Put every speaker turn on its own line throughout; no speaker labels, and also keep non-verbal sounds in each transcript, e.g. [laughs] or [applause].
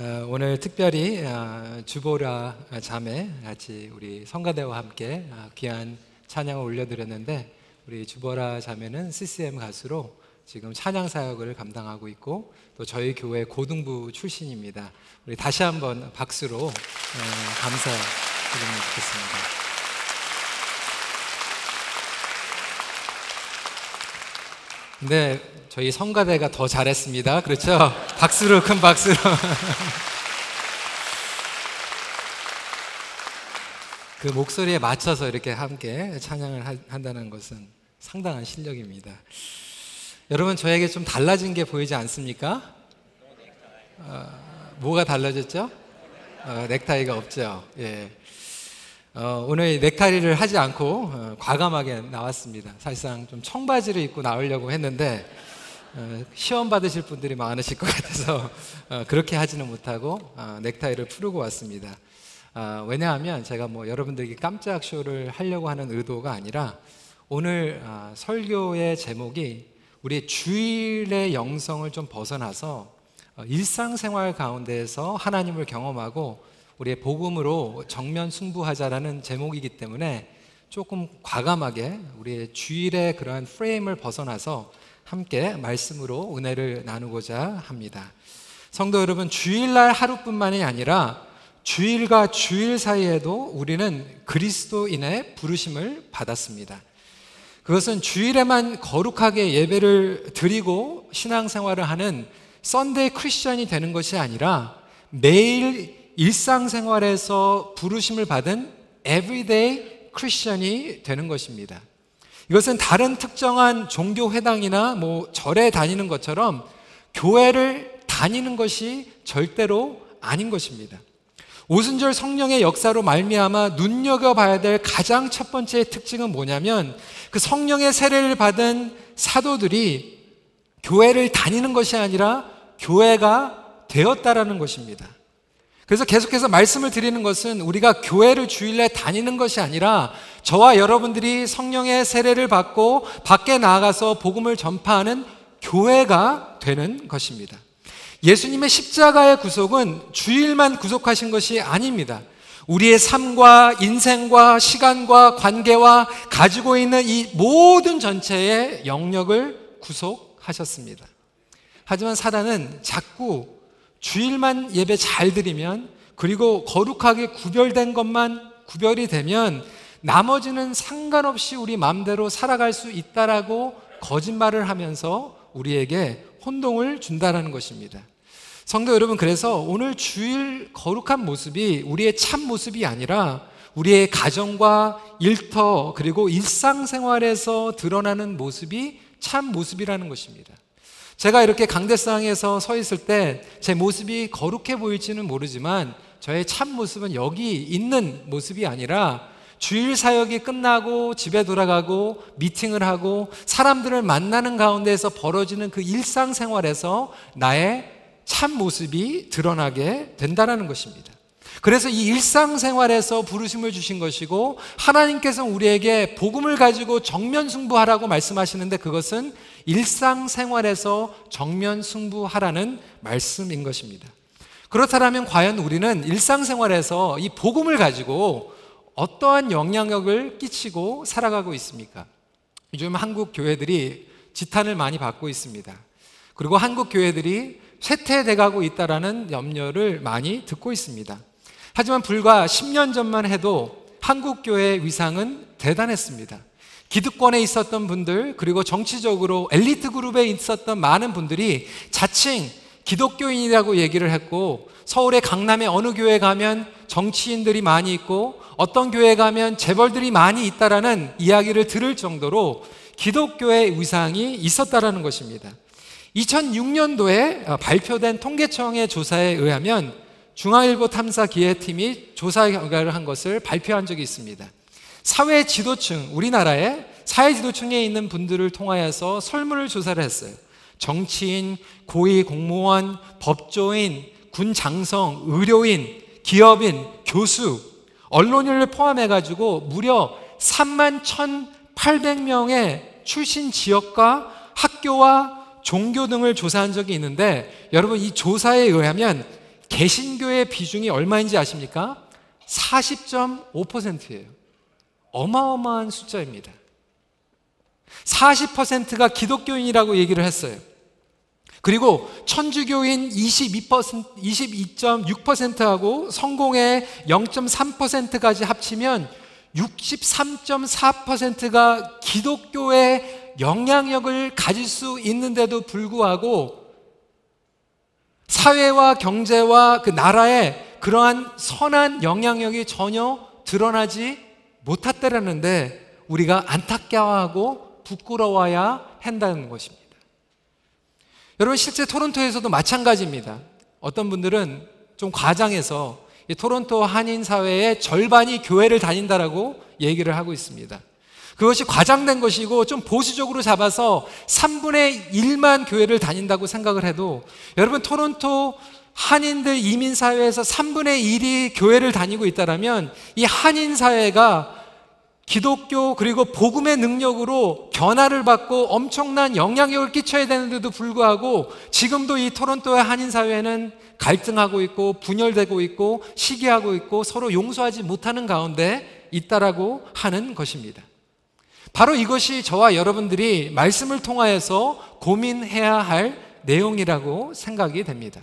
어, 오늘 특별히 어, 주보라 자매 같이 우리 성가대와 함께 어, 귀한 찬양을 올려드렸는데 우리 주보라 자매는 CCM 가수로 지금 찬양 사역을 감당하고 있고 또 저희 교회 고등부 출신입니다. 우리 다시 한번 박수로 어, 감사드리면 좋겠습니다. 네, 저희 성가대가 더 잘했습니다. 그렇죠? 박수로 큰 박수로. [laughs] 그 목소리에 맞춰서 이렇게 함께 찬양을 하- 한다는 것은 상당한 실력입니다. 여러분 저에게 좀 달라진 게 보이지 않습니까? 어, 뭐가 달라졌죠? 어, 넥타이가 없죠. 예. 어, 오늘 넥타이를 하지 않고 어, 과감하게 나왔습니다. 사실상 좀 청바지를 입고 나오려고 했는데 어, 시험 받으실 분들이 많으실 것 같아서 어, 그렇게 하지는 못하고 어, 넥타이를 풀고 왔습니다. 아, 왜냐하면 제가 뭐 여러분들에게 깜짝 쇼를 하려고 하는 의도가 아니라 오늘 아, 설교의 제목이 우리의 주일의 영성을 좀 벗어나서 어, 일상생활 가운데에서 하나님을 경험하고 우리의 복음으로 정면 승부하자라는 제목이기 때문에 조금 과감하게 우리의 주일의 그러한 프레임을 벗어나서 함께 말씀으로 은혜를 나누고자 합니다. 성도 여러분, 주일날 하루뿐만이 아니라 주일과 주일 사이에도 우리는 그리스도인의 부르심을 받았습니다. 그것은 주일에만 거룩하게 예배를 드리고 신앙생활을 하는 Sunday Christian이 되는 것이 아니라 매일 일상생활에서 부르심을 받은 everyday Christian이 되는 것입니다. 이것은 다른 특정한 종교 회당이나 뭐 절에 다니는 것처럼 교회를 다니는 것이 절대로 아닌 것입니다. 오순절 성령의 역사로 말미암아 눈여겨봐야 될 가장 첫 번째 특징은 뭐냐면 그 성령의 세례를 받은 사도들이 교회를 다니는 것이 아니라 교회가 되었다라는 것입니다. 그래서 계속해서 말씀을 드리는 것은 우리가 교회를 주일에 다니는 것이 아니라 저와 여러분들이 성령의 세례를 받고 밖에 나아가서 복음을 전파하는 교회가 되는 것입니다. 예수님의 십자가의 구속은 주일만 구속하신 것이 아닙니다. 우리의 삶과 인생과 시간과 관계와 가지고 있는 이 모든 전체의 영역을 구속하셨습니다. 하지만 사단은 자꾸 주일만 예배 잘 드리면 그리고 거룩하게 구별된 것만 구별이 되면 나머지는 상관없이 우리 마음대로 살아갈 수 있다라고 거짓말을 하면서 우리에게 혼동을 준다라는 것입니다. 성도 여러분, 그래서 오늘 주일 거룩한 모습이 우리의 참 모습이 아니라 우리의 가정과 일터 그리고 일상생활에서 드러나는 모습이 참 모습이라는 것입니다. 제가 이렇게 강대상에서 서 있을 때 제 모습이 거룩해 보일지는 모르지만 저의 참 모습은 여기 있는 모습이 아니라 주일 사역이 끝나고 집에 돌아가고 미팅을 하고 사람들을 만나는 가운데에서 벌어지는 그 일상생활에서 나의 참 모습이 드러나게 된다는 것입니다. 그래서 이 일상생활에서 부르심을 주신 것이고 하나님께서 우리에게 복음을 가지고 정면 승부하라고 말씀하시는데 그것은 일상생활에서 정면 승부하라는 말씀인 것입니다. 그렇다면 과연 우리는 일상생활에서 이 복음을 가지고 어떠한 영향력을 끼치고 살아가고 있습니까? 요즘 한국 교회들이 지탄을 많이 받고 있습니다. 그리고 한국 교회들이 쇠퇴돼 가고 있다라는 염려를 많이 듣고 있습니다. 하지만 불과 10년 전만 해도 한국 교회의 위상은 대단했습니다. 기득권에 있었던 분들 그리고 정치적으로 엘리트 그룹에 있었던 많은 분들이 자칭 기독교인이라고 얘기를 했고 서울의 강남의 어느 교회 가면 정치인들이 많이 있고 어떤 교회 가면 재벌들이 많이 있다라는 이야기를 들을 정도로 기독교의 위상이 있었다라는 것입니다. 2006년도에 발표된 통계청의 조사에 의하면 중앙일보 탐사 기획팀이 조사 결과를 한 것을 발표한 적이 있습니다. 사회 지도층, 우리나라의 사회 지도층에 있는 분들을 통하여서 설문을 조사를 했어요. 정치인, 고위 공무원, 법조인, 군 장성, 의료인, 기업인, 교수, 언론인을 포함해가지고 무려 3만 1,800명의 출신 지역과 학교와 종교 등을 조사한 적이 있는데 여러분 이 조사에 의하면 개신교의 비중이 얼마인지 아십니까? 40.5%예요. 어마어마한 숫자입니다. 40%가 기독교인이라고 얘기를 했어요. 그리고 천주교인 22%, 22.6%하고 성공의 0.3%까지 합치면 63.4%가 기독교의 영향력을 가질 수 있는데도 불구하고 사회와 경제와 그 나라에 그러한 선한 영향력이 전혀 드러나지 못했다라는데 우리가 안타까워하고 부끄러워야 한다는 것입니다. 여러분 실제 토론토에서도 마찬가지입니다. 어떤 분들은 좀 과장해서 토론토 한인 사회의 절반이 교회를 다닌다라고 얘기를 하고 있습니다. 그것이 과장된 것이고 좀 보수적으로 잡아서 3분의 1만 교회를 다닌다고 생각을 해도 여러분 토론토 한인들 이민 사회에서 3분의 1이 교회를 다니고 있다라면 이 한인 사회가 기독교 그리고 복음의 능력으로 변화를 받고 엄청난 영향력을 끼쳐야 되는데도 불구하고 지금도 이 토론토의 한인 사회는 갈등하고 있고 분열되고 있고 시기하고 있고 서로 용서하지 못하는 가운데 있다라고 하는 것입니다. 바로 이것이 저와 여러분들이 말씀을 통하여서 고민해야 할 내용이라고 생각이 됩니다.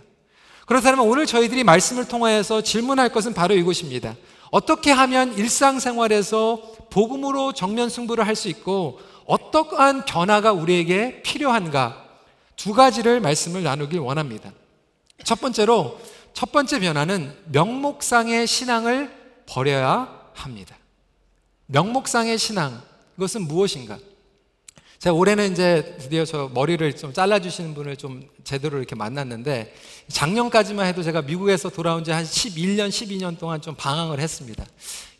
그렇다면 오늘 저희들이 말씀을 통하여서 질문할 것은 바로 이것입니다. 어떻게 하면 일상생활에서 복음으로 정면 승부를 할 수 있고 어떠한 변화가 우리에게 필요한가 두 가지를 말씀을 나누길 원합니다. 첫 번째로 첫 번째 변화는 명목상의 신앙을 버려야 합니다. 명목상의 신앙 이것은 무엇인가? 제가 올해는 이제 드디어 저 머리를 좀 잘라주시는 분을 좀 제대로 이렇게 만났는데 작년까지만 해도 제가 미국에서 돌아온 지 한 11년, 12년 동안 좀 방황을 했습니다.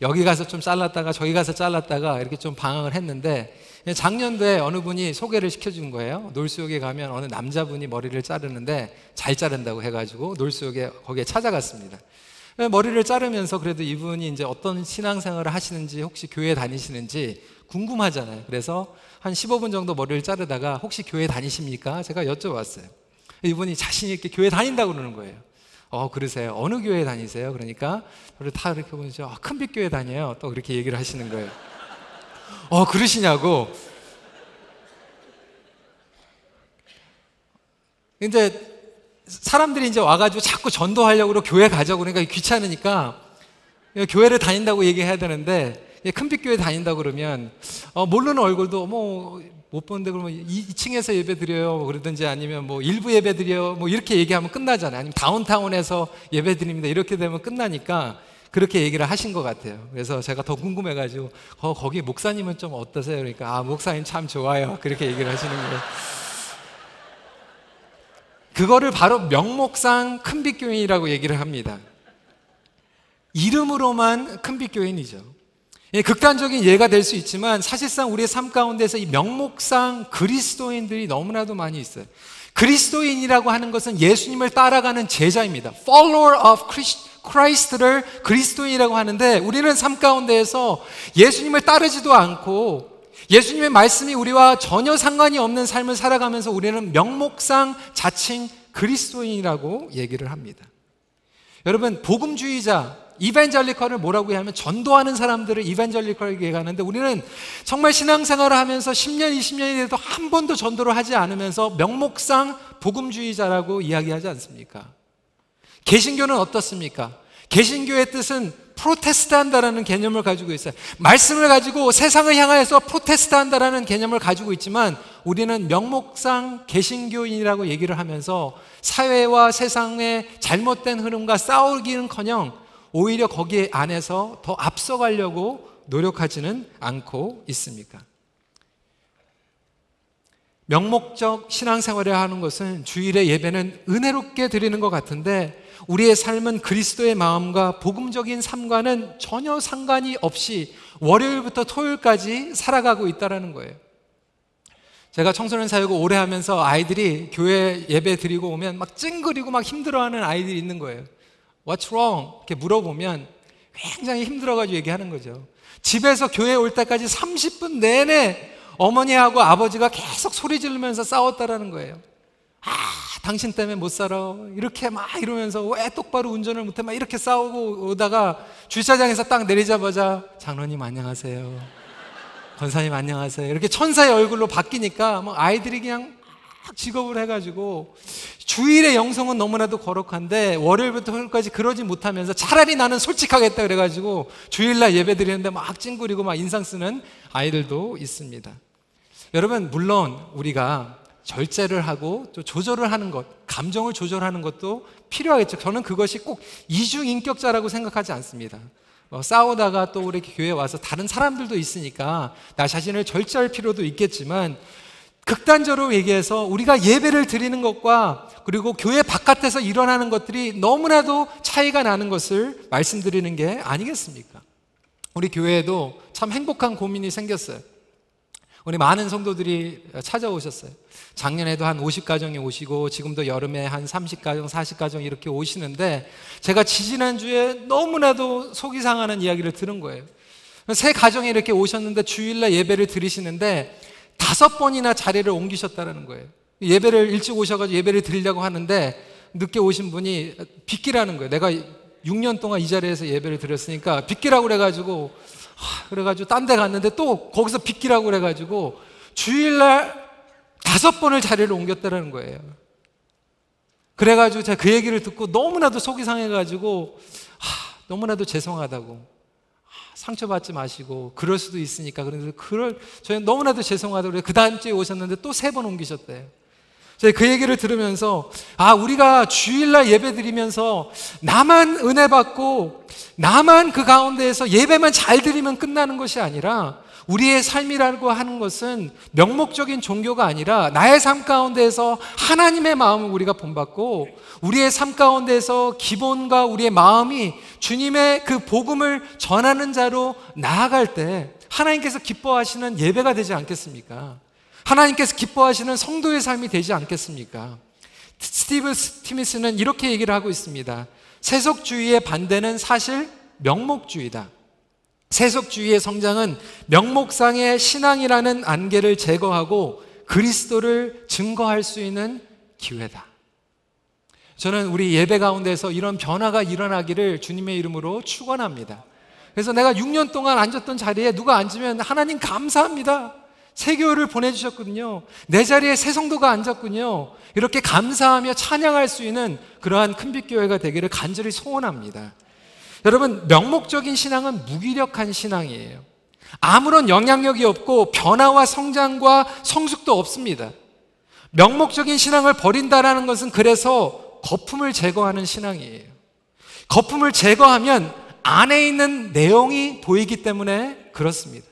여기 가서 좀 잘랐다가 저기 가서 잘랐다가 이렇게 좀 방황을 했는데 작년도에 어느 분이 소개를 시켜준 거예요. 놀수욕에 가면 어느 남자분이 머리를 자르는데 잘 자른다고 해가지고 놀수욕에 거기에 찾아갔습니다. 머리를 자르면서 그래도 이분이 이제 어떤 신앙생활을 하시는지 혹시 교회 다니시는지 궁금하잖아요. 그래서 한 15분 정도 머리를 자르다가 혹시 교회 다니십니까? 제가 여쭤봤어요. 이분이 자신 있게 교회 다닌다고 그러는 거예요. 어, 그러세요. 어느 교회 다니세요? 그러니까 저를 다 이렇게 보면서 아, 큰빛 교회 다녀요. 또 그렇게 얘기를 하시는 거예요. 어, 그러시냐고. 근데 사람들이 이제 와가지고 자꾸 전도하려고 교회 가자고 그러니까 귀찮으니까 교회를 다닌다고 얘기해야 되는데 큰빛 교회 다닌다 그러면 어, 모르는 얼굴도 뭐 못 보는데 그러면 2, 층에서 예배 드려요 그러든지 아니면 뭐 일부 예배 드려요 뭐 이렇게 얘기하면 끝나잖아요. 아니면 다운타운에서 예배 드립니다 이렇게 되면 끝나니까 그렇게 얘기를 하신 것 같아요. 그래서 제가 더 궁금해가지고 어, 거기 목사님은 좀 어떠세요? 그러니까 아 목사님 참 좋아요 그렇게 얘기를 하시는 거예요. 그거를 바로 명목상 큰빛교인이라고 얘기를 합니다. 이름으로만 큰빛교인이죠. 예, 극단적인 예가 될 수 있지만 사실상 우리의 삶 가운데서 이 명목상 그리스도인들이 너무나도 많이 있어요. 그리스도인이라고 하는 것은 예수님을 따라가는 제자입니다. Follower of Christ를 그리스도인이라고 하는데 우리는 삶 가운데에서 예수님을 따르지도 않고 예수님의 말씀이 우리와 전혀 상관이 없는 삶을 살아가면서 우리는 명목상 자칭 그리스도인이라고 얘기를 합니다. 여러분, 복음주의자, 이벤젤리컬을 뭐라고 하면 전도하는 사람들을 이벤젤리컬이라고 얘기하는데 우리는 정말 신앙생활을 하면서 10년, 20년이 돼도 한 번도 전도를 하지 않으면서 명목상 복음주의자라고 이야기하지 않습니까? 개신교는 어떻습니까? 개신교의 뜻은 프로테스트한다라는 개념을 가지고 있어요. 말씀을 가지고 세상을 향하여서 프로테스트한다라는 개념을 가지고 있지만 우리는 명목상 개신교인이라고 얘기를 하면서 사회와 세상의 잘못된 흐름과 싸우기는커녕 오히려 거기에 안에서 더 앞서가려고 노력하지는 않고 있습니까? 명목적 신앙생활을 하는 것은 주일의 예배는 은혜롭게 드리는 것 같은데 우리의 삶은 그리스도의 마음과 복음적인 삶과는 전혀 상관이 없이 월요일부터 토요일까지 살아가고 있다는 거예요. 제가 청소년 사역을 오래 하면서 아이들이 교회 예배 드리고 오면 막 찡그리고 막 힘들어하는 아이들이 있는 거예요. What's wrong? 이렇게 물어보면 굉장히 힘들어가지고 얘기하는 거죠. 집에서 교회 올 때까지 30분 내내 어머니하고 아버지가 계속 소리 지르면서 싸웠다라는 거예요. 아, 당신 때문에 못 살아. 이렇게 막 이러면서 왜 똑바로 운전을 못해? 막 이렇게 싸우고 오다가 주차장에서 딱 내리자마자 장로님 안녕하세요. 권사님 안녕하세요. 이렇게 천사의 얼굴로 바뀌니까 뭐 아이들이 그냥 막 직업을 해가지고 주일의 영성은 너무나도 거룩한데 월요일부터 화요일까지 그러지 못하면서 차라리 나는 솔직하겠다 그래가지고 주일날 예배 드리는데 막 찡그리고 막 인상 쓰는 아이들도 있습니다. 여러분 물론 우리가 절제를 하고 또 조절을 하는 것, 감정을 조절하는 것도 필요하겠죠. 저는 그것이 꼭 이중 인격자라고 생각하지 않습니다. 어, 싸우다가 또 우리 교회 와서 다른 사람들도 있으니까 나 자신을 절제할 필요도 있겠지만 극단적으로 얘기해서 우리가 예배를 드리는 것과 그리고 교회 바깥에서 일어나는 것들이 너무나도 차이가 나는 것을 말씀드리는 게 아니겠습니까? 우리 교회에도 참 행복한 고민이 생겼어요. 우리 많은 성도들이 찾아오셨어요. 작년에도 한 50가정이 오시고 지금도 여름에 한 30가정, 40가정 이렇게 오시는데 제가 지지난주에 너무나도 속이 상하는 이야기를 들은 거예요. 세 가정이 이렇게 오셨는데 주일날 예배를 드리시는데 다섯 번이나 자리를 옮기셨다는 거예요. 예배를 일찍 오셔가지고 예배를 드리려고 하는데 늦게 오신 분이 빗기라는 거예요. 내가 6년 동안 이 자리에서 예배를 드렸으니까 빗기라고 그래가지고 그래가지고 딴 데 갔는데 또 거기서 빗기라고 그래가지고 주일날 다섯 번을 자리를 옮겼다는 거예요. 그래가지고 제가 그 얘기를 듣고 너무나도 속이 상해가지고 하, 너무나도 죄송하다고 상처받지 마시고 그럴 수도 있으니까 그런데 그럴 저희 너무나도 죄송하다고 그래 그 다음 주에 오셨는데 또 세 번 옮기셨대요. 제가 그 얘기를 들으면서 아 우리가 주일날 예배 드리면서 나만 은혜 받고 나만 그 가운데에서 예배만 잘 드리면 끝나는 것이 아니라 우리의 삶이라고 하는 것은 명목적인 종교가 아니라 나의 삶 가운데에서 하나님의 마음을 우리가 본받고 우리의 삶 가운데에서 기본과 우리의 마음이 주님의 그 복음을 전하는 자로 나아갈 때 하나님께서 기뻐하시는 예배가 되지 않겠습니까? 하나님께서 기뻐하시는 성도의 삶이 되지 않겠습니까? 스티브 스티미스는 이렇게 얘기를 하고 있습니다. 세속주의의 반대는 사실 명목주의다. 세속주의의 성장은 명목상의 신앙이라는 안개를 제거하고 그리스도를 증거할 수 있는 기회다. 저는 우리 예배 가운데서 이런 변화가 일어나기를 주님의 이름으로 축원합니다. 그래서 내가 6년 동안 앉았던 자리에 누가 앉으면 하나님 감사합니다. 새 교회를 보내주셨거든요. 내 자리에 새 성도가 앉았군요. 이렇게 감사하며 찬양할 수 있는 그러한 큰빛교회가 되기를 간절히 소원합니다. 여러분, 명목적인 신앙은 무기력한 신앙이에요. 아무런 영향력이 없고 변화와 성장과 성숙도 없습니다. 명목적인 신앙을 버린다라는 것은 그래서 거품을 제거하는 신앙이에요. 거품을 제거하면 안에 있는 내용이 보이기 때문에 그렇습니다.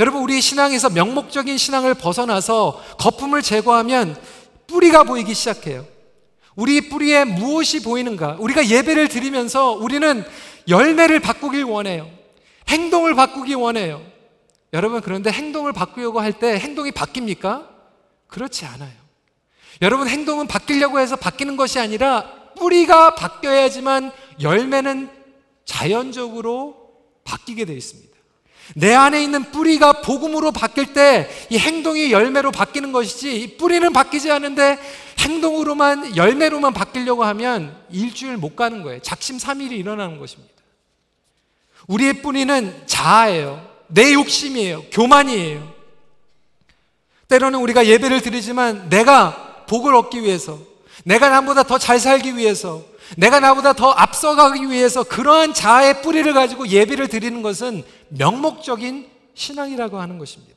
여러분, 우리 신앙에서 명목적인 신앙을 벗어나서 거품을 제거하면 뿌리가 보이기 시작해요. 우리 뿌리에 무엇이 보이는가? 우리가 예배를 드리면서 우리는 열매를 바꾸길 원해요. 행동을 바꾸기 원해요. 여러분, 그런데 행동을 바꾸려고 할 때 행동이 바뀝니까? 그렇지 않아요. 여러분, 행동은 바뀌려고 해서 바뀌는 것이 아니라 뿌리가 바뀌어야지만 열매는 자연적으로 바뀌게 되어 있습니다. 내 안에 있는 뿌리가 복음으로 바뀔 때 이 행동이 열매로 바뀌는 것이지 이 뿌리는 바뀌지 않는데 행동으로만 열매로만 바뀌려고 하면 일주일 못 가는 거예요. 작심삼일이 일어나는 것입니다. 우리의 뿌리는 자아예요. 내 욕심이에요. 교만이에요. 때로는 우리가 예배를 드리지만 내가 복을 얻기 위해서 내가 남보다 더 잘 살기 위해서 내가 나보다 더 앞서가기 위해서 그러한 자아의 뿌리를 가지고 예배를 드리는 것은 명목적인 신앙이라고 하는 것입니다.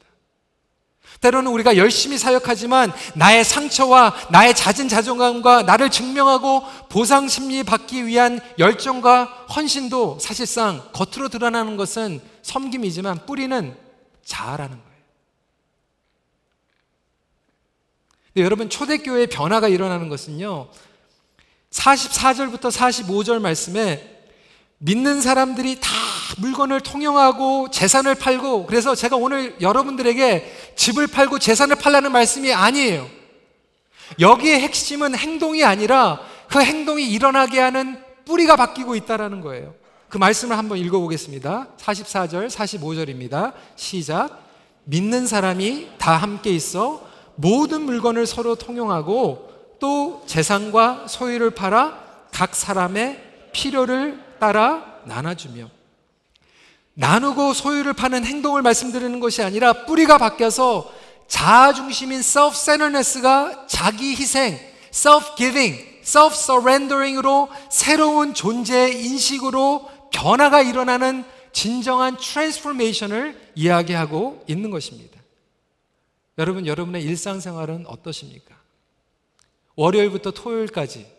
때로는 우리가 열심히 사역하지만 나의 상처와 나의 잦은 자존감과 나를 증명하고 보상 심리 받기 위한 열정과 헌신도 사실상 겉으로 드러나는 것은 섬김이지만 뿌리는 자아라는 거예요. 여러분 초대교회의 변화가 일어나는 것은요. 44절부터 45절 말씀에 믿는 사람들이 다 물건을 통용하고 재산을 팔고 그래서 제가 오늘 여러분들에게 집을 팔고 재산을 팔라는 말씀이 아니에요. 여기에 핵심은 행동이 아니라 그 행동이 일어나게 하는 뿌리가 바뀌고 있다라는 거예요. 그 말씀을 한번 읽어보겠습니다. 44절, 45절입니다. 시작. 믿는 사람이 다 함께 있어 모든 물건을 서로 통용하고 또 재산과 소유를 팔아 각 사람의 필요를 따라 나눠주며 나누고 소유를 파는 행동을 말씀드리는 것이 아니라 뿌리가 바뀌어서 자아 중심인 self-centeredness가 자기 희생, self-giving, self-surrendering으로 새로운 존재 인식으로 변화가 일어나는 진정한 transformation을 이야기하고 있는 것입니다. 여러분, 여러분의 일상생활은 어떠십니까? 월요일부터 토요일까지.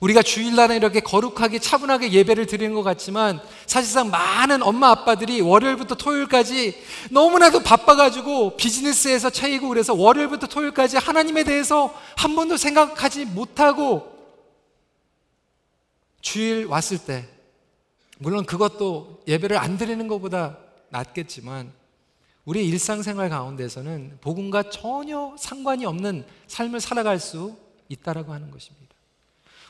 우리가 주일날에 이렇게 거룩하게 차분하게 예배를 드리는 것 같지만 사실상 많은 엄마 아빠들이 월요일부터 토요일까지 너무나도 바빠가지고 비즈니스에서 차이고 그래서 월요일부터 토요일까지 하나님에 대해서 한 번도 생각하지 못하고 주일 왔을 때 물론 그것도 예배를 안 드리는 것보다 낫겠지만 우리 일상생활 가운데서는 복음과 전혀 상관이 없는 삶을 살아갈 수 있다라고 하는 것입니다.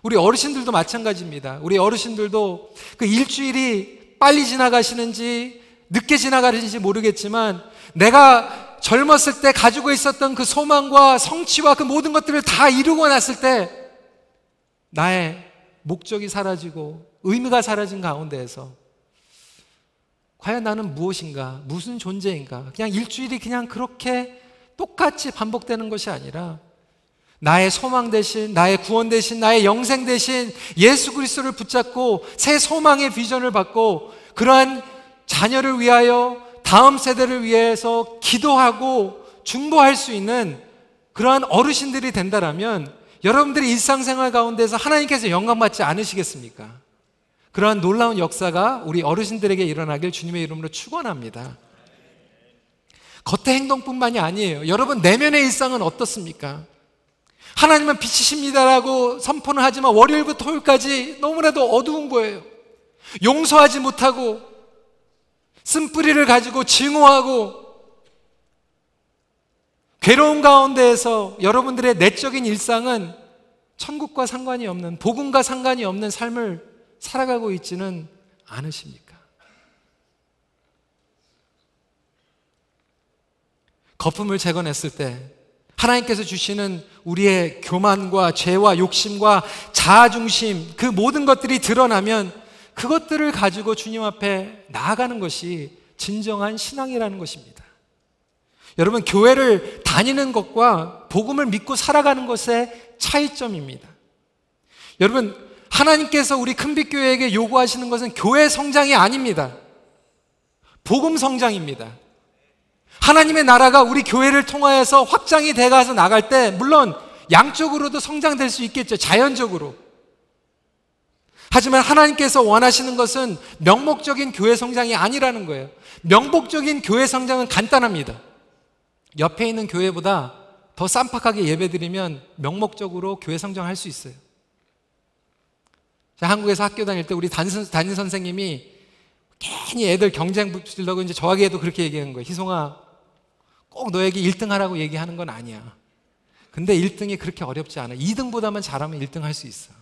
우리 어르신들도 마찬가지입니다. 우리 어르신들도 그 일주일이 빨리 지나가시는지 늦게 지나가는지 모르겠지만 내가 젊었을 때 가지고 있었던 그 소망과 성취와 그 모든 것들을 다 이루고 났을 때 나의 목적이 사라지고 의미가 사라진 가운데에서 과연 나는 무엇인가? 무슨 존재인가? 그냥 일주일이 그냥 그렇게 똑같이 반복되는 것이 아니라 나의 소망 대신, 나의 구원 대신, 나의 영생 대신 예수 그리스도를 붙잡고 새 소망의 비전을 받고 그러한 자녀를 위하여 다음 세대를 위해서 기도하고 중보할 수 있는 그러한 어르신들이 된다라면 여러분들이 일상생활 가운데서 하나님께서 영광받지 않으시겠습니까? 그러한 놀라운 역사가 우리 어르신들에게 일어나길 주님의 이름으로 축원합니다. 겉의 행동뿐만이 아니에요. 여러분 내면의 일상은 어떻습니까? 하나님은 빛이십니다라고 선포는 하지만 월요일부터 토요일까지 너무나도 어두운 거예요. 용서하지 못하고 쓴뿌리를 가지고 증오하고 괴로운 가운데에서 여러분들의 내적인 일상은 천국과 상관이 없는 복음과 상관이 없는 삶을 살아가고 있지는 않으십니까? 거품을 제거냈을 때 하나님께서 주시는 우리의 교만과 죄와 욕심과 자아중심 그 모든 것들이 드러나면 그것들을 가지고 주님 앞에 나아가는 것이 진정한 신앙이라는 것입니다. 여러분, 교회를 다니는 것과 복음을 믿고 살아가는 것의 차이점입니다. 여러분, 하나님께서 우리 큰빛교회에게 요구하시는 것은 교회 성장이 아닙니다. 복음 성장입니다. 하나님의 나라가 우리 교회를 통하여서 확장이 돼가서 나갈 때, 물론 양쪽으로도 성장될 수 있겠죠. 자연적으로. 하지만 하나님께서 원하시는 것은 명목적인 교회 성장이 아니라는 거예요. 명목적인 교회 성장은 간단합니다. 옆에 있는 교회보다 더 쌈박하게 예배드리면 명목적으로 교회 성장할 수 있어요. 자, 한국에서 학교 다닐 때 우리 담임, 담임 선생님이 괜히 애들 경쟁 붙이려고 이제 저에게도 그렇게 얘기하는 거예요. 희송아, 꼭 너에게 1등 하라고 얘기하는 건 아니야. 근데 1등이 그렇게 어렵지 않아. 2등보다만 잘하면 1등 할 수 있어.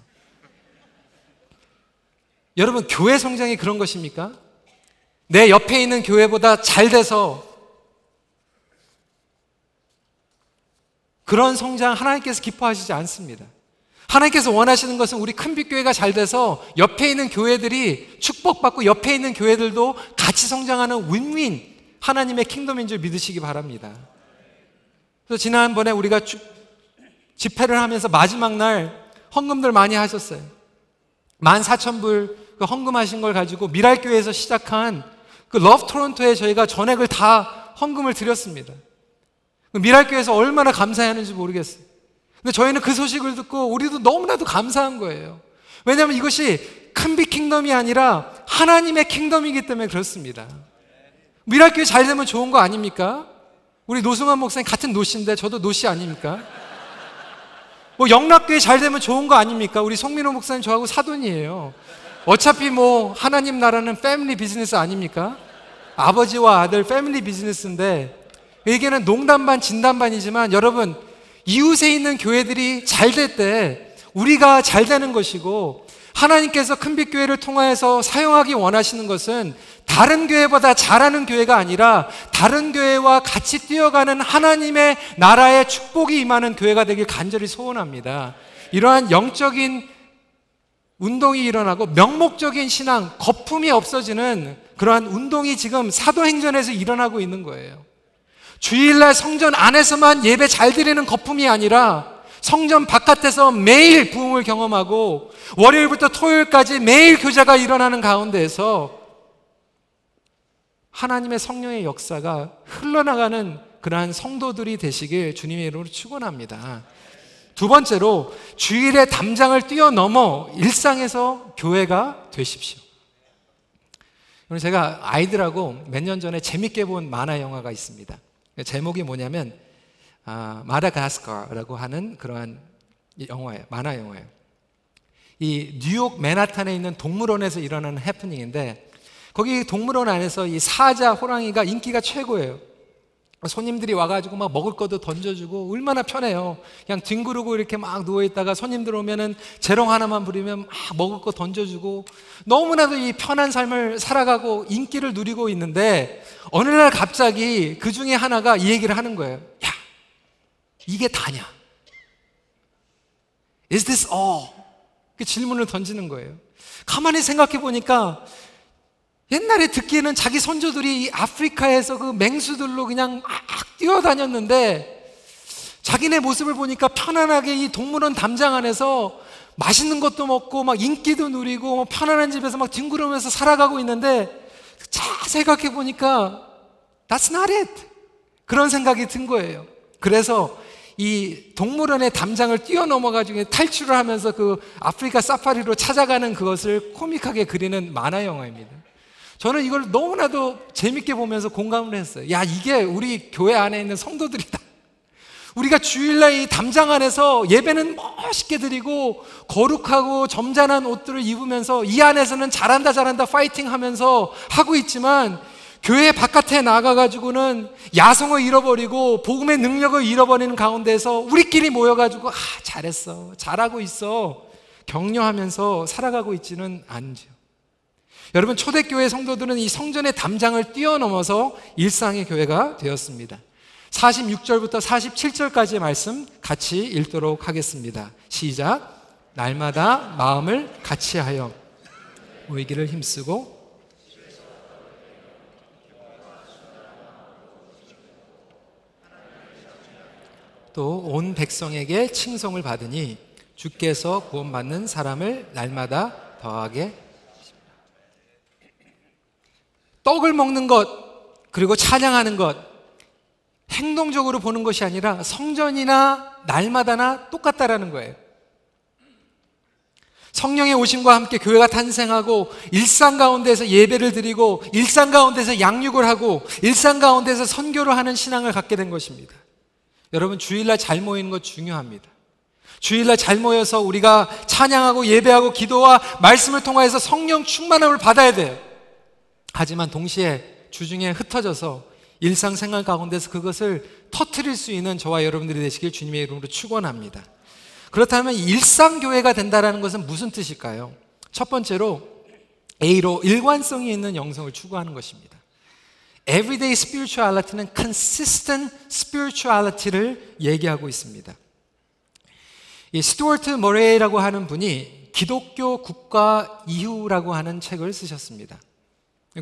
여러분, 교회 성장이 그런 것입니까? 내 옆에 있는 교회보다 잘 돼서 그런 성장 하나님께서 기뻐하시지 않습니다. 하나님께서 원하시는 것은 우리 큰빛교회가 잘 돼서 옆에 있는 교회들이 축복받고 옆에 있는 교회들도 같이 성장하는 윈윈 하나님의 킹덤인 줄 믿으시기 바랍니다. 그래서 지난번에 우리가 집회를 하면서 마지막 날 헌금들 많이 하셨어요. 만 사천 불 그 헌금하신 걸 가지고 밀알교회에서 시작한 그 Love Toronto에 저희가 전액을 다 헌금을 드렸습니다. 그 밀알교회에서 얼마나 감사하는지 모르겠어요. 근데 저희는 그 소식을 듣고 우리도 너무나도 감사한 거예요. 왜냐하면 이것이 큰빛 kingdom이 아니라 하나님의 kingdom이기 때문에 그렇습니다. 미랄교회 잘 되면 좋은 거 아닙니까? 우리 노승환 목사님 같은 노씨인데 저도 노씨 아닙니까? 뭐 영락교회 잘 되면 좋은 거 아닙니까? 우리 송민호 목사님 저하고 사돈이에요. 어차피 뭐 하나님 나라는 패밀리 비즈니스 아닙니까? 아버지와 아들 패밀리 비즈니스인데 이게는 농담 반 진담 반이지만 여러분 이웃에 있는 교회들이 잘 될 때 우리가 잘 되는 것이고 하나님께서 큰빛교회를 통하여서 사용하기 원하시는 것은 다른 교회보다 잘하는 교회가 아니라 다른 교회와 같이 뛰어가는 하나님의 나라의 축복이 임하는 교회가 되길 간절히 소원합니다. 이러한 영적인 운동이 일어나고 명목적인 신앙, 거품이 없어지는 그러한 운동이 지금 사도행전에서 일어나고 있는 거예요. 주일날 성전 안에서만 예배 잘 드리는 거품이 아니라 성전 바깥에서 매일 부흥을 경험하고 월요일부터 토요일까지 매일 교제가 일어나는 가운데에서 하나님의 성령의 역사가 흘러나가는 그러한 성도들이 되시길 주님의 이름으로 축원합니다. 두 번째로 주일의 담장을 뛰어넘어 일상에서 교회가 되십시오. 제가 아이들하고 몇 년 전에 재밌게 본 만화 영화가 있습니다. 제목이 뭐냐면 아, 마다가스카라고 하는 그러한 영화예요. 만화 영화예요. 이 뉴욕 맨하탄에 있는 동물원에서 일어나는 해프닝인데 거기 동물원 안에서 이 사자 호랑이가 인기가 최고예요. 손님들이 와가지고 막 먹을 것도 던져주고 얼마나 편해요. 그냥 뒹구르고 이렇게 막 누워있다가 손님들 오면은 재롱 하나만 부리면 막 먹을 거 던져주고 너무나도 이 편한 삶을 살아가고 인기를 누리고 있는데 어느 날 갑자기 그 중에 하나가 이 얘기를 하는 거예요. 야, 이게 다냐? Is this all? 그 질문을 던지는 거예요. 가만히 생각해 보니까 옛날에 듣기에는 자기 선조들이 아프리카에서 그 맹수들로 그냥 막 뛰어다녔는데 자기네 모습을 보니까 편안하게 이 동물원 담장 안에서 맛있는 것도 먹고 막 인기도 누리고 뭐 편안한 집에서 막 뒹구르면서 살아가고 있는데 자 생각해 보니까 that's not it 그런 생각이 든 거예요. 그래서 이 동물원의 담장을 뛰어넘어가지고 탈출을 하면서 그 아프리카 사파리로 찾아가는 그것을 코믹하게 그리는 만화 영화입니다. 저는 이걸 너무나도 재밌게 보면서 공감을 했어요. 야, 이게 우리 교회 안에 있는 성도들이다. 우리가 주일날 이 담장 안에서 예배는 멋있게 드리고 거룩하고 점잖은 옷들을 입으면서 이 안에서는 잘한다 잘한다 파이팅 하면서 하고 있지만 교회 바깥에 나가가지고는 야성을 잃어버리고 복음의 능력을 잃어버리는 가운데서 우리끼리 모여가지고 아 잘했어 잘하고 있어 격려하면서 살아가고 있지는 않죠. 여러분 초대교회 성도들은 이 성전의 담장을 뛰어넘어서 일상의 교회가 되었습니다. 46절부터 47절까지의 말씀 같이 읽도록 하겠습니다. 시작. 날마다 마음을 같이 하여 모이기를 힘쓰고 또 온 백성에게 칭송을 받으니 주께서 구원받는 사람을 날마다 더하게 떡을 먹는 것, 그리고 찬양하는 것, 행동적으로 보는 것이 아니라 성전이나 날마다나 똑같다라는 거예요. 성령의 오심과 함께 교회가 탄생하고 일상 가운데서 예배를 드리고 일상 가운데서 양육을 하고 일상 가운데서 선교를 하는 신앙을 갖게 된 것입니다. 여러분 주일날 잘 모이는 것 중요합니다. 주일날 잘 모여서 우리가 찬양하고 예배하고 기도와 말씀을 통하여서 성령 충만함을 받아야 돼요. 하지만 동시에 주중에 흩어져서 일상생활 가운데서 그것을 터트릴 수 있는 저와 여러분들이 되시길 주님의 이름으로 축원합니다. 그렇다면 일상교회가 된다는 것은 무슨 뜻일까요? 첫 번째로 A로 일관성이 있는 영성을 추구하는 것입니다. Everyday spirituality는 consistent spirituality를 얘기하고 있습니다. 이 스튜어트 머레이라고 하는 분이 기독교 국가 이후라고 하는 책을 쓰셨습니다.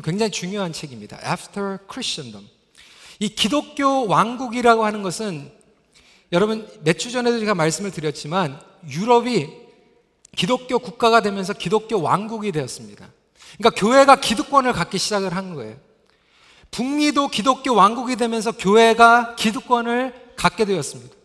굉장히 중요한 책입니다. After Christendom. 이 기독교 왕국이라고 하는 것은 여러분 몇 주 전에도 제가 말씀을 드렸지만 유럽이 기독교 국가가 되면서 기독교 왕국이 되었습니다. 그러니까 교회가 기득권을 갖기 시작을 한 거예요. 북미도 기독교 왕국이 되면서 교회가 기득권을 갖게 되었습니다.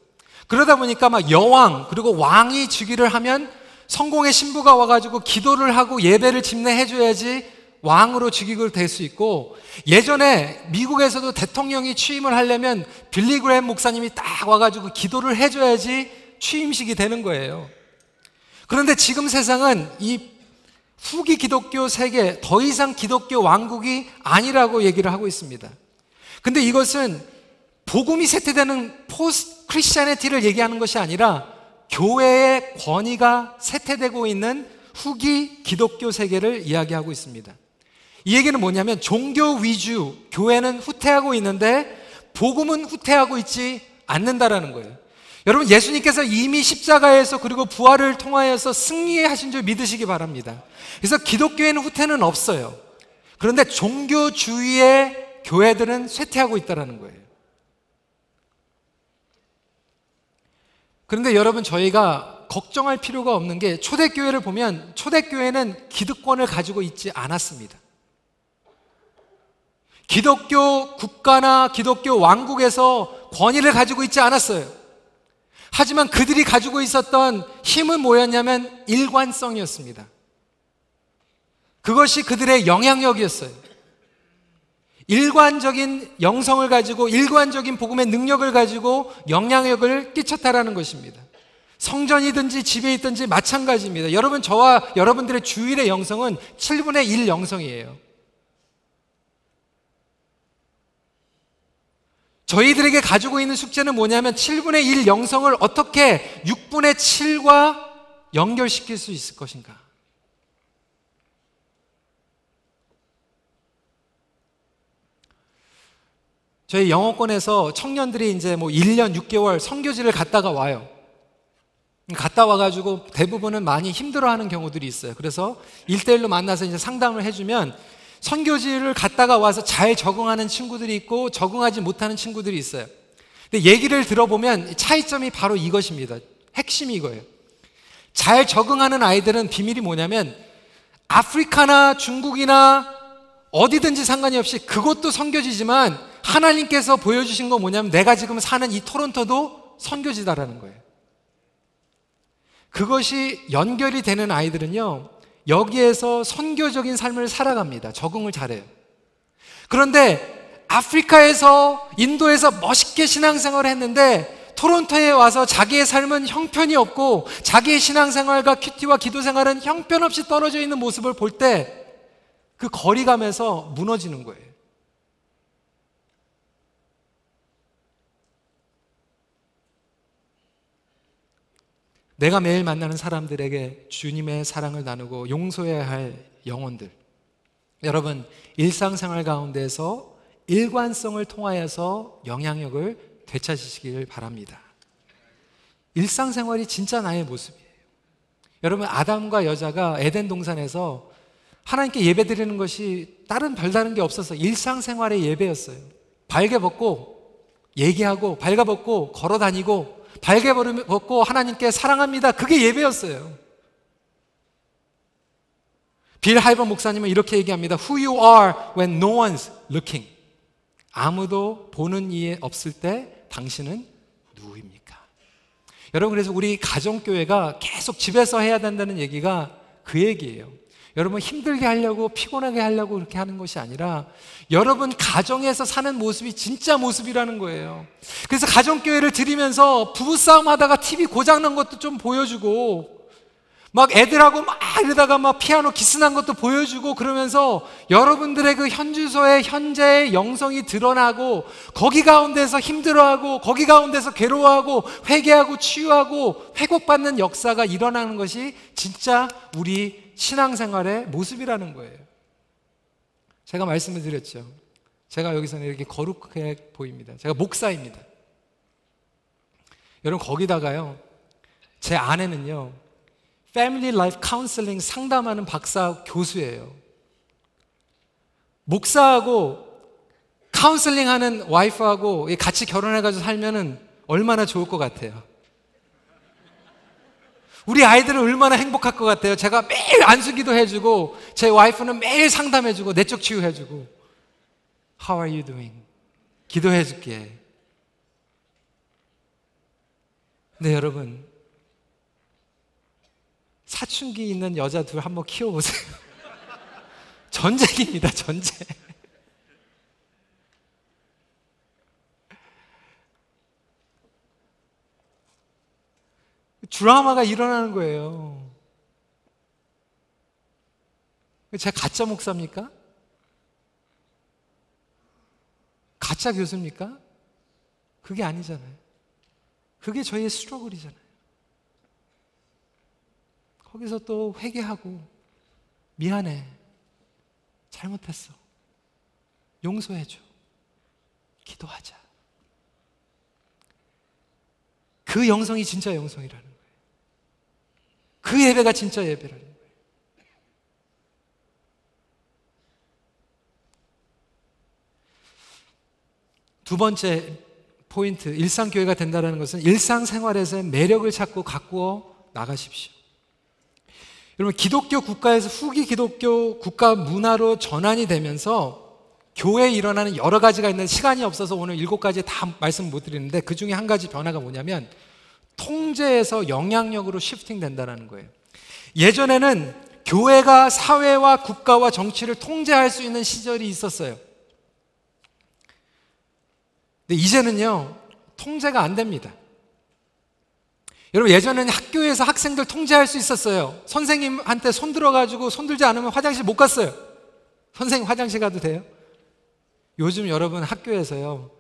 그러다 보니까 막 여왕 그리고 왕이 즉위를 하면 성공의 신부가 와가지고 기도를 하고 예배를 집례해줘야지 왕으로 즉위를 될 수 있고 예전에 미국에서도 대통령이 취임을 하려면 빌리그램 목사님이 딱 와가지고 기도를 해줘야지 취임식이 되는 거예요. 그런데 지금 세상은 이 후기 기독교 세계 더 이상 기독교 왕국이 아니라고 얘기를 하고 있습니다. 근데 이것은 복음이 세태되는 포스트 크리스천티를 얘기하는 것이 아니라 교회의 권위가 세태되고 있는 후기 기독교 세계를 이야기하고 있습니다. 이 얘기는 뭐냐면 종교 위주 교회는 후퇴하고 있는데 복음은 후퇴하고 있지 않는다라는 거예요. 여러분 예수님께서 이미 십자가에서 그리고 부활을 통하여서 승리하신 줄 믿으시기 바랍니다. 그래서 기독교에는 후퇴는 없어요. 그런데 종교주의의 교회들은 쇠퇴하고 있다는 거예요. 그런데 여러분 저희가 걱정할 필요가 없는 게 초대교회를 보면 초대교회는 기득권을 가지고 있지 않았습니다. 기독교 국가나 기독교 왕국에서 권위를 가지고 있지 않았어요. 하지만 그들이 가지고 있었던 힘은 뭐였냐면 일관성이었습니다. 그것이 그들의 영향력이었어요. 일관적인 영성을 가지고 일관적인 복음의 능력을 가지고 영향력을 끼쳤다라는 것입니다. 성전이든지 집에 있든지 마찬가지입니다. 여러분 저와 여러분들의 주일의 영성은 7분의 1 영성이에요. 저희들에게 가지고 있는 숙제는 뭐냐면 7분의 1 영성을 어떻게 6분의 7과 연결시킬 수 있을 것인가? 저희 영어권에서 청년들이 이제 뭐 1년 6개월 선교지를 갔다가 와요. 갔다 와가지고 대부분은 많이 힘들어하는 경우들이 있어요. 그래서 일대일로 만나서 이제 상담을 해주면 선교지를 갔다가 와서 잘 적응하는 친구들이 있고 적응하지 못하는 친구들이 있어요. 근데 얘기를 들어보면 차이점이 바로 이것입니다. 핵심이 이거예요. 잘 적응하는 아이들은 비밀이 뭐냐면 아프리카나 중국이나 어디든지 상관이 없이 그것도 선교지지만 하나님께서 보여주신 거 뭐냐면 내가 지금 사는 이 토론토도 선교지다라는 거예요. 그것이 연결이 되는 아이들은요, 여기에서 선교적인 삶을 살아갑니다. 적응을 잘해요. 그런데 아프리카에서, 인도에서 멋있게 신앙생활을 했는데 토론토에 와서 자기의 삶은 형편이 없고 자기의 신앙생활과 큐티와 기도생활은 형편없이 떨어져 있는 모습을 볼 때 그 거리감에서 무너지는 거예요. 내가 매일 만나는 사람들에게 주님의 사랑을 나누고 용서해야 할 영혼들. 여러분, 일상생활 가운데서 일관성을 통하여서 영향력을 되찾으시길 바랍니다. 일상생활이 진짜 나의 모습이에요. 여러분, 아담과 여자가 에덴 동산에서 하나님께 예배 드리는 것이 다른 별다른 게 없어서 일상생활의 예배였어요. 발개 벗고 얘기하고 발가 벗고 걸어 다니고 발개 벗고 하나님께 사랑합니다. 그게 예배였어요. 빌 하이버 목사님은 이렇게 얘기합니다. Who you are when no one's looking. 아무도 보는 이에 없을 때 당신은 누구입니까? 여러분 그래서 우리 가정교회가 계속 집에서 해야 된다는 얘기가 그 얘기예요. 여러분 힘들게 하려고 피곤하게 하려고 그렇게 하는 것이 아니라 여러분 가정에서 사는 모습이 진짜 모습이라는 거예요. 그래서 가정교회를 드리면서 부부싸움 하다가 TV 고장난 것도 좀 보여주고 막 애들하고 막 이러다가 막 피아노 기스난 것도 보여주고 그러면서 여러분들의 그 현주소의 현재의 영성이 드러나고 거기 가운데서 힘들어하고 거기 가운데서 괴로워하고 회개하고 치유하고 회복받는 역사가 일어나는 것이 진짜 우리 신앙생활의 모습이라는 거예요. 제가 말씀을 드렸죠. 제가 여기서는 이렇게 거룩해 보입니다. 제가 목사입니다. 여러분, 거기다가요, 제 아내는요, family life counseling 상담하는 박사 교수예요. 목사하고 카운슬링 하는 와이프하고 같이 결혼해가지고 살면은 얼마나 좋을 것 같아요. 우리 아이들은 얼마나 행복할 것 같아요. 제가 매일 안수기도 해주고, 제 와이프는 매일 상담해주고, 내적 치유해주고, How are you doing? 기도해줄게. 네, 여러분. 사춘기 있는 여자 둘 한번 키워보세요. [laughs] 전쟁입니다, 전쟁. 드라마가 일어나는 거예요. 제가 가짜 목사입니까? 가짜 교수입니까? 그게 아니잖아요. 그게 저희의 스트러글이잖아요. 거기서 또 회개하고 미안해. 잘못했어. 용서해줘. 기도하자. 그 영성이 진짜 영성이라는. 그 예배가 진짜 예배라는 거예요. 두 번째 포인트, 일상교회가 된다는 것은 일상생활에서의 매력을 찾고 가꾸어 나가십시오. 여러분, 기독교 국가에서 후기 기독교 국가 문화로 전환이 되면서 교회에 일어나는 여러 가지가 있는데 시간이 없어서 오늘 일곱 가지 다 말씀 못 드리는데 그 중에 한 가지 변화가 뭐냐면 통제에서 영향력으로 시프팅 된다는 거예요. 예전에는 교회가 사회와 국가와 정치를 통제할 수 있는 시절이 있었어요. 근데 이제는요, 통제가 안 됩니다. 여러분, 예전에는 학교에서 학생들 통제할 수 있었어요. 선생님한테 손 들어가지고 손 들지 않으면 화장실 못 갔어요. 선생님 화장실 가도 돼요? 요즘 여러분 학교에서요,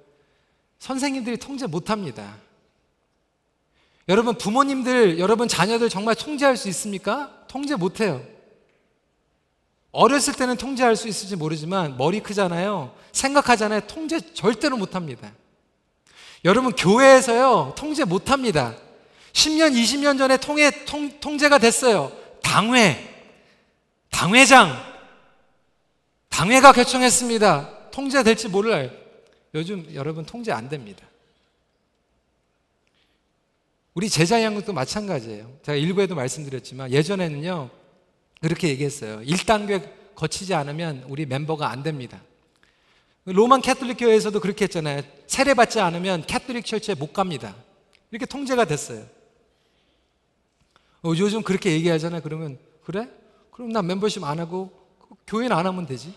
선생님들이 통제 못 합니다. 여러분, 부모님들, 여러분 자녀들 정말 통제할 수 있습니까? 통제 못 해요. 어렸을 때는 통제할 수 있을지 모르지만 머리 크잖아요. 생각하잖아요. 통제 절대로 못 합니다. 여러분, 교회에서요, 통제 못 합니다. 10년, 20년 전에 통해, 통, 통제가 됐어요. 당회, 당회장, 당회가 결정했습니다. 통제될지 몰라요. 요즘 여러분 통제 안 됩니다. 우리 제자 양육도 마찬가지예요. 제가 1부에도 말씀드렸지만 예전에는요, 그렇게 얘기했어요. 1단계 거치지 않으면 우리 멤버가 안 됩니다. Roman Catholic 교회에서도 그렇게 했잖아요. 세례 받지 않으면 Catholic church에 못 갑니다. 이렇게 통제가 됐어요. 어, 요즘 그렇게 얘기하잖아요. 그러면 그래? 그럼 나 멤버십 안 하고 교회는 안 하면 되지.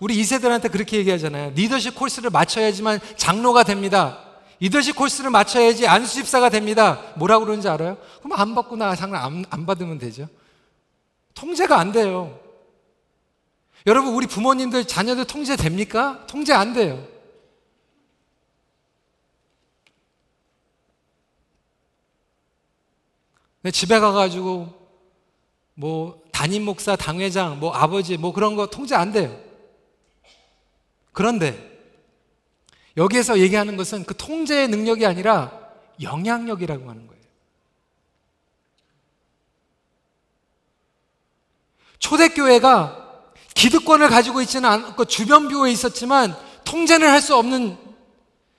우리 2세들한테 그렇게 얘기하잖아요. 리더십 코스를 마쳐야지만 장로가 됩니다. 리더십 코스를 마쳐야지 안수 집사가 됩니다. 뭐라고 그러는지 알아요? 그럼 안 받고 나 장로 안, 안 받으면 되죠. 통제가 안 돼요. 여러분, 우리 부모님들 자녀들 통제 됩니까? 통제 안 돼요. 집에 가가지고 뭐 담임 목사, 당회장, 뭐 아버지, 뭐 그런 거 통제 안 돼요. 그런데 여기에서 얘기하는 것은 그 통제의 능력이 아니라 영향력이라고 하는 거예요. 초대교회가 기득권을 가지고 있지는 않고 주변 뷰에 있었지만 통제는 할 수 없는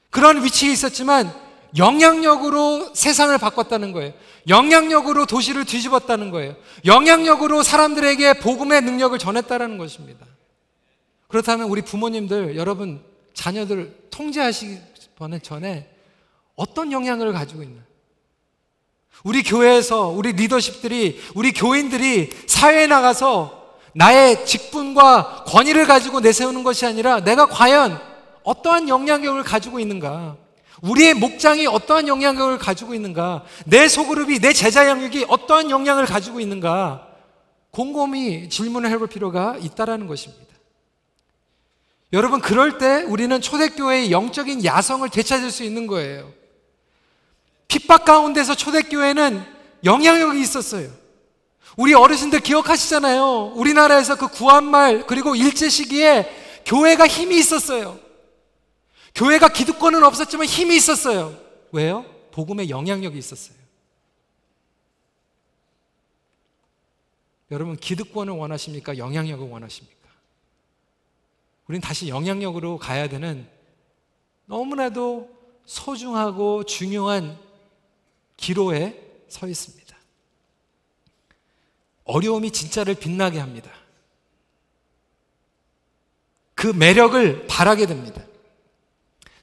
그런 위치에 있었지만 영향력으로 세상을 바꿨다는 거예요. 영향력으로 도시를 뒤집었다는 거예요. 영향력으로 사람들에게 복음의 능력을 전했다는 것입니다. 그렇다면 우리 부모님들, 여러분, 자녀들 통제하시기 전에 어떤 영향을 가지고 있나? 우리 교회에서 우리 리더십들이, 우리 교인들이 사회에 나가서 나의 직분과 권위를 가지고 내세우는 것이 아니라 내가 과연 어떠한 영향력을 가지고 있는가? 우리의 목장이 어떠한 영향력을 가지고 있는가? 내 소그룹이, 내 제자 양육이 어떠한 영향을 가지고 있는가? 곰곰이 질문을 해볼 필요가 있다라는 것입니다. 여러분, 그럴 때 우리는 초대교회의 영적인 야성을 되찾을 수 있는 거예요. 핍박 가운데서 초대교회는 영향력이 있었어요. 우리 어르신들 기억하시잖아요. 우리나라에서 그 구한말, 그리고 일제 시기에 교회가 힘이 있었어요. 교회가 기득권은 없었지만 힘이 있었어요. 왜요? 복음의 영향력이 있었어요. 여러분, 기득권을 원하십니까? 영향력을 원하십니까? 우린 다시 영향력으로 가야 되는 너무나도 소중하고 중요한 기로에 서 있습니다. 어려움이 진짜를 빛나게 합니다. 그 매력을 바라게 됩니다.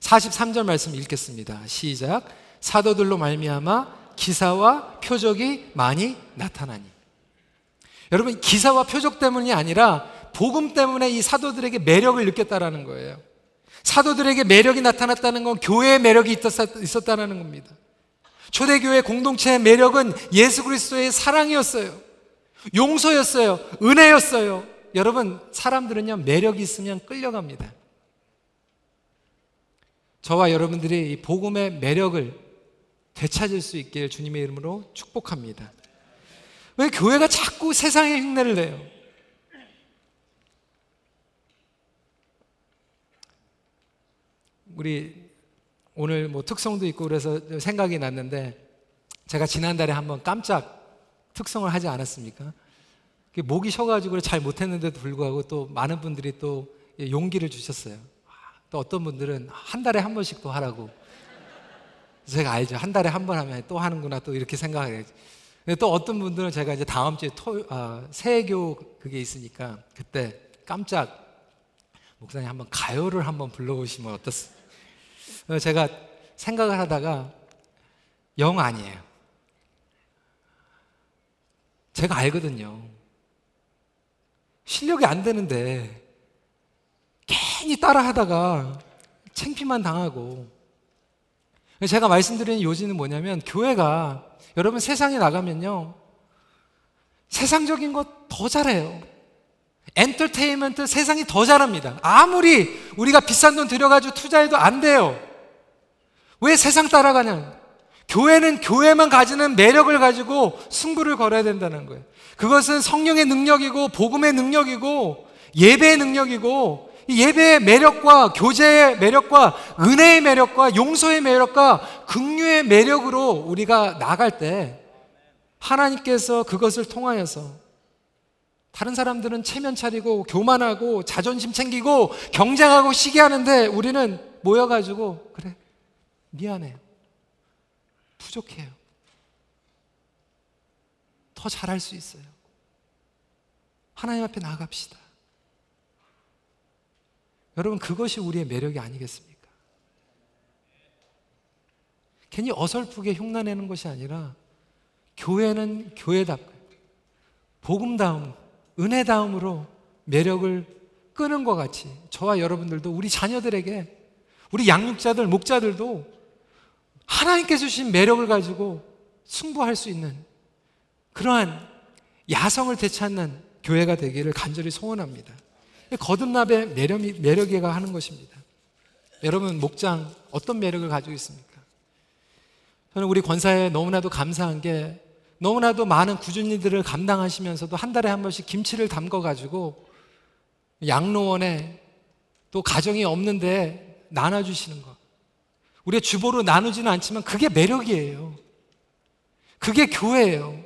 43절 말씀 읽겠습니다. 시작. 사도들로 말미암아 기사와 표적이 많이 나타나니. 여러분 기사와 표적 때문이 아니라 복음 때문에 이 사도들에게 매력을 느꼈다라는 거예요. 사도들에게 매력이 나타났다는 건 교회의 매력이 있었다는 겁니다. 초대교회 공동체의 매력은 예수 그리스도의 사랑이었어요. 용서였어요. 은혜였어요. 여러분, 사람들은요, 매력이 있으면 끌려갑니다. 저와 여러분들이 이 복음의 매력을 되찾을 수 있길 주님의 이름으로 축복합니다. 왜 교회가 자꾸 세상에 흉내를 내요? 우리 오늘 뭐 특성도 있고 그래서 생각이 났는데 제가 지난달에 한번 깜짝 특성을 하지 않았습니까? 목이 쉬어가지고 잘 못했는데도 불구하고 또 많은 분들이 또 용기를 주셨어요. 또 어떤 분들은 한 달에 한 번씩 또 하라고. 제가 알죠. 한 달에 한 번 하면 또 하는구나 또 이렇게 생각해야지. 근데 또 어떤 분들은 제가 이제 다음 주에 토, 아, 새해교 그게 있으니까 그때 깜짝 목사님 한번 가요를 한번 불러보시면 어떻습니까? 그래서 제가 생각을 하다가 영 아니에요. 제가 알거든요. 실력이 안 되는데 괜히 따라 하다가 창피만 당하고 제가 말씀드리는 요지는 뭐냐면 교회가 여러분 세상에 나가면요 세상적인 것 더 잘해요 엔터테인먼트 세상이 더 잘합니다. 아무리 우리가 비싼 돈 들여가지고 투자해도 안 돼요. 왜 세상 따라가냐 교회는 교회만 가지는 매력을 가지고 승부를 걸어야 된다는 거예요. 그것은 성령의 능력이고 복음의 능력이고 예배의 능력이고 예배의 매력과 교제의 매력과 은혜의 매력과 용서의 매력과 긍휼의 매력으로 우리가 나갈 때 하나님께서 그것을 통하여서 다른 사람들은 체면 차리고 교만하고 자존심 챙기고 경쟁하고 시기하는데 우리는 모여가지고 그래 미안해요 부족해요. 더 잘할 수 있어요. 하나님 앞에 나갑시다. 여러분 그것이 우리의 매력이 아니겠습니까? 괜히 어설프게 흉내내는 것이 아니라 교회는 교회답고 복음다움, 은혜다움으로 매력을 끄는 것 같이 저와 여러분들도 우리 자녀들에게 우리 양육자들, 목자들도 하나님께서 주신 매력을 가지고 승부할 수 있는 그러한 야성을 되찾는 교회가 되기를 간절히 소원합니다. 거듭납의 매력이, 매력이가 하는 것입니다. 여러분, 목장 어떤 매력을 가지고 있습니까? 저는 우리 권사에 너무나도 감사한 게 너무나도 많은 구준이들을 감당하시면서도 한 달에 한 번씩 김치를 담궈 가지고 양로원에 또 가정이 없는데 나눠주시는 것. 우리가 주보로 나누지는 않지만 그게 매력이에요. 그게 교회예요.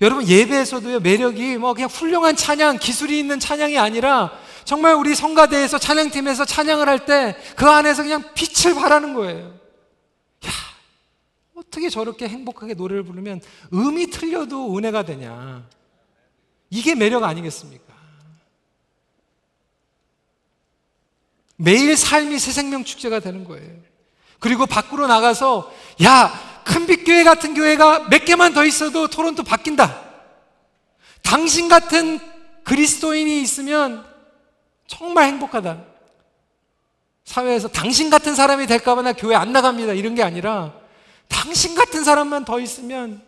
여러분 예배에서도요 매력이 뭐 그냥 훌륭한 찬양 기술이 있는 찬양이 아니라 정말 우리 성가대에서 찬양팀에서 찬양을 할 때 그 안에서 그냥 빛을 발하는 거예요. 야 어떻게 저렇게 행복하게 노래를 부르면 음이 틀려도 은혜가 되냐? 이게 매력 아니겠습니까? 매일 삶이 새 생명 축제가 되는 거예요. 그리고 밖으로 나가서 야 큰빛교회 같은 교회가 몇 개만 더 있어도 토론토 바뀐다. 당신 같은 그리스도인이 있으면 정말 행복하다. 사회에서 당신 같은 사람이 될까봐 나 교회 안 나갑니다. 이런 게 아니라 당신 같은 사람만 더 있으면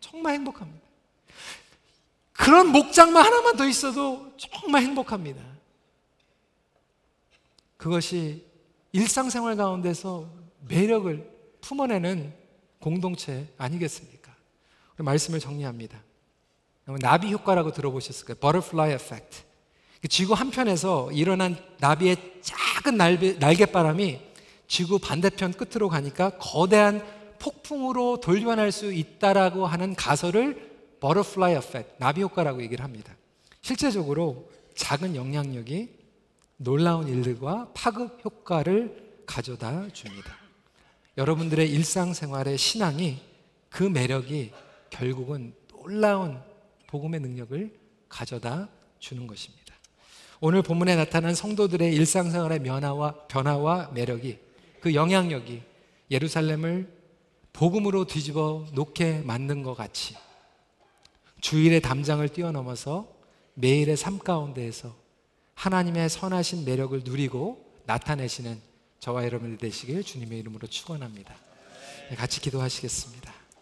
정말 행복합니다. 그런 목장만 하나만 더 있어도 정말 행복합니다. 그것이 일상생활 가운데서 매력을 품어내는 공동체 아니겠습니까? 말씀을 정리합니다. 나비 효과라고 들어보셨을까요? Butterfly Effect. 그 지구 한편에서 일어난 나비의 작은 날개, 날개 바람이 지구 반대편 끝으로 가니까 거대한 폭풍으로 돌변할 수 있다라고 하는 가설을 Butterfly Effect, 나비 효과라고 얘기를 합니다. 실제적으로 작은 영향력이 놀라운 일들과 파급 효과를 가져다 줍니다. 여러분들의 일상생활의 신앙이 그 매력이 결국은 놀라운 복음의 능력을 가져다 주는 것입니다. 오늘 본문에 나타난 성도들의 일상생활의 변화와 변화와 매력이 그 영향력이 예루살렘을 복음으로 뒤집어 놓게 만든 것 같이 주일의 담장을 뛰어넘어서 매일의 삶 가운데에서 하나님의 선하신 매력을 누리고 나타내시는 저와 여러분들 되시길 주님의 이름으로 축원합니다. 네, 같이 기도하시겠습니다.